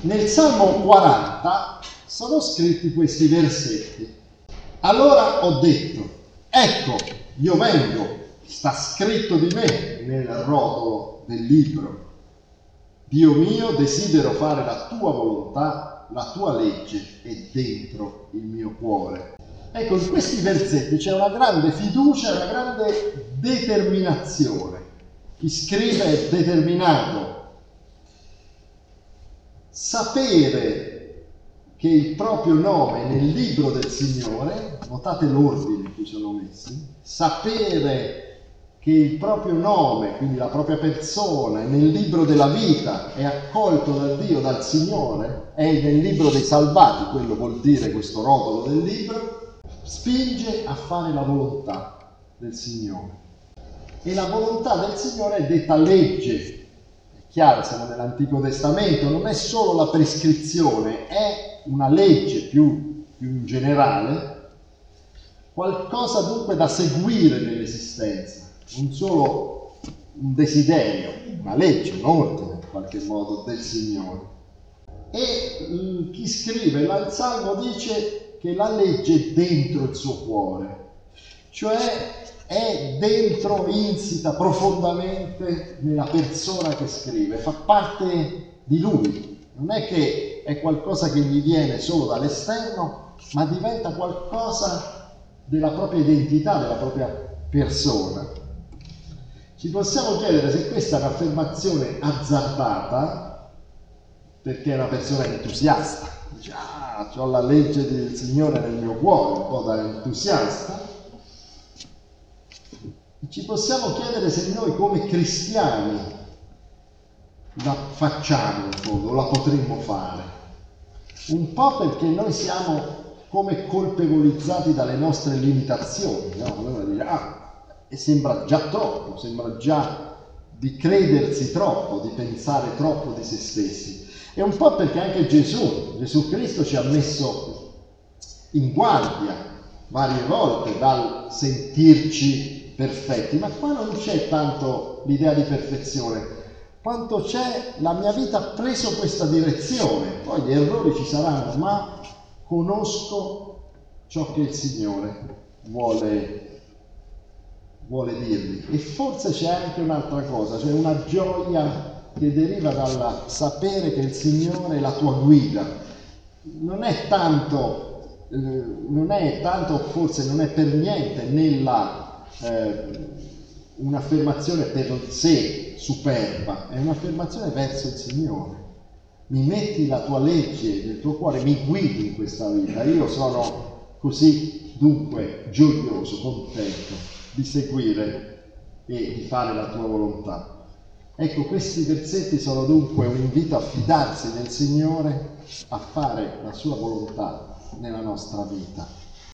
nel Salmo 40 sono scritti questi versetti. Allora ho detto, ecco, io vengo, sta scritto di me nel rotolo del libro. Dio mio, desidero fare la tua volontà, la tua legge è dentro il mio cuore. Ecco, in questi versetti c'è una grande fiducia, una grande determinazione. Chi scrive è determinato. Sapere che il proprio nome nel libro del Signore, notate l'ordine in cui sono messi, sapere che il proprio nome, quindi la propria persona, nel libro della vita è accolto da Dio, dal Signore, è nel libro dei salvati, quello vuol dire questo rotolo del libro, spinge a fare la volontà del Signore. E la volontà del Signore è detta legge, chiaro, siamo nell'Antico Testamento, non è solo la prescrizione, è una legge più, più generale, qualcosa dunque da seguire nell'esistenza, non solo un desiderio, una legge, un ordine in qualche modo del Signore. E mm, chi scrive il Salmo dice che la legge è dentro il suo cuore, cioè è dentro, insita profondamente nella persona che scrive, fa parte di lui. Non è che è qualcosa che gli viene solo dall'esterno, ma diventa qualcosa della propria identità, della propria persona. Ci possiamo chiedere se questa è un'affermazione azzardata, perché è una persona entusiasta, dice, ah, ho la legge del Signore nel mio cuore, un po' da entusiasta, ci possiamo chiedere se noi come cristiani la facciamo in fondo, la potremmo fare. Un po' perché noi siamo come colpevolizzati dalle nostre limitazioni, no? Allora dire, ah, sembra già troppo, sembra già di credersi troppo, di pensare troppo di se stessi. E un po' perché anche Gesù, Gesù Cristo ci ha messo in guardia varie volte dal sentirci perfetti, ma qua non c'è tanto l'idea di perfezione, quanto c'è la mia vita ha preso questa direzione, poi gli errori ci saranno, ma conosco ciò che il Signore vuole, vuole dirmi. E forse c'è anche un'altra cosa, cioè una gioia che deriva dal sapere che il Signore è la tua guida. Non è tanto, eh, non è tanto, forse non è per niente nella eh, un'affermazione per sé superba, è un'affermazione verso il Signore. Mi metti la tua legge nel tuo cuore, mi guidi in questa vita. Io sono così dunque gioioso, contento di seguire e di fare la tua volontà. Ecco, questi versetti sono dunque un invito a fidarsi del Signore, a fare la sua volontà nella nostra vita.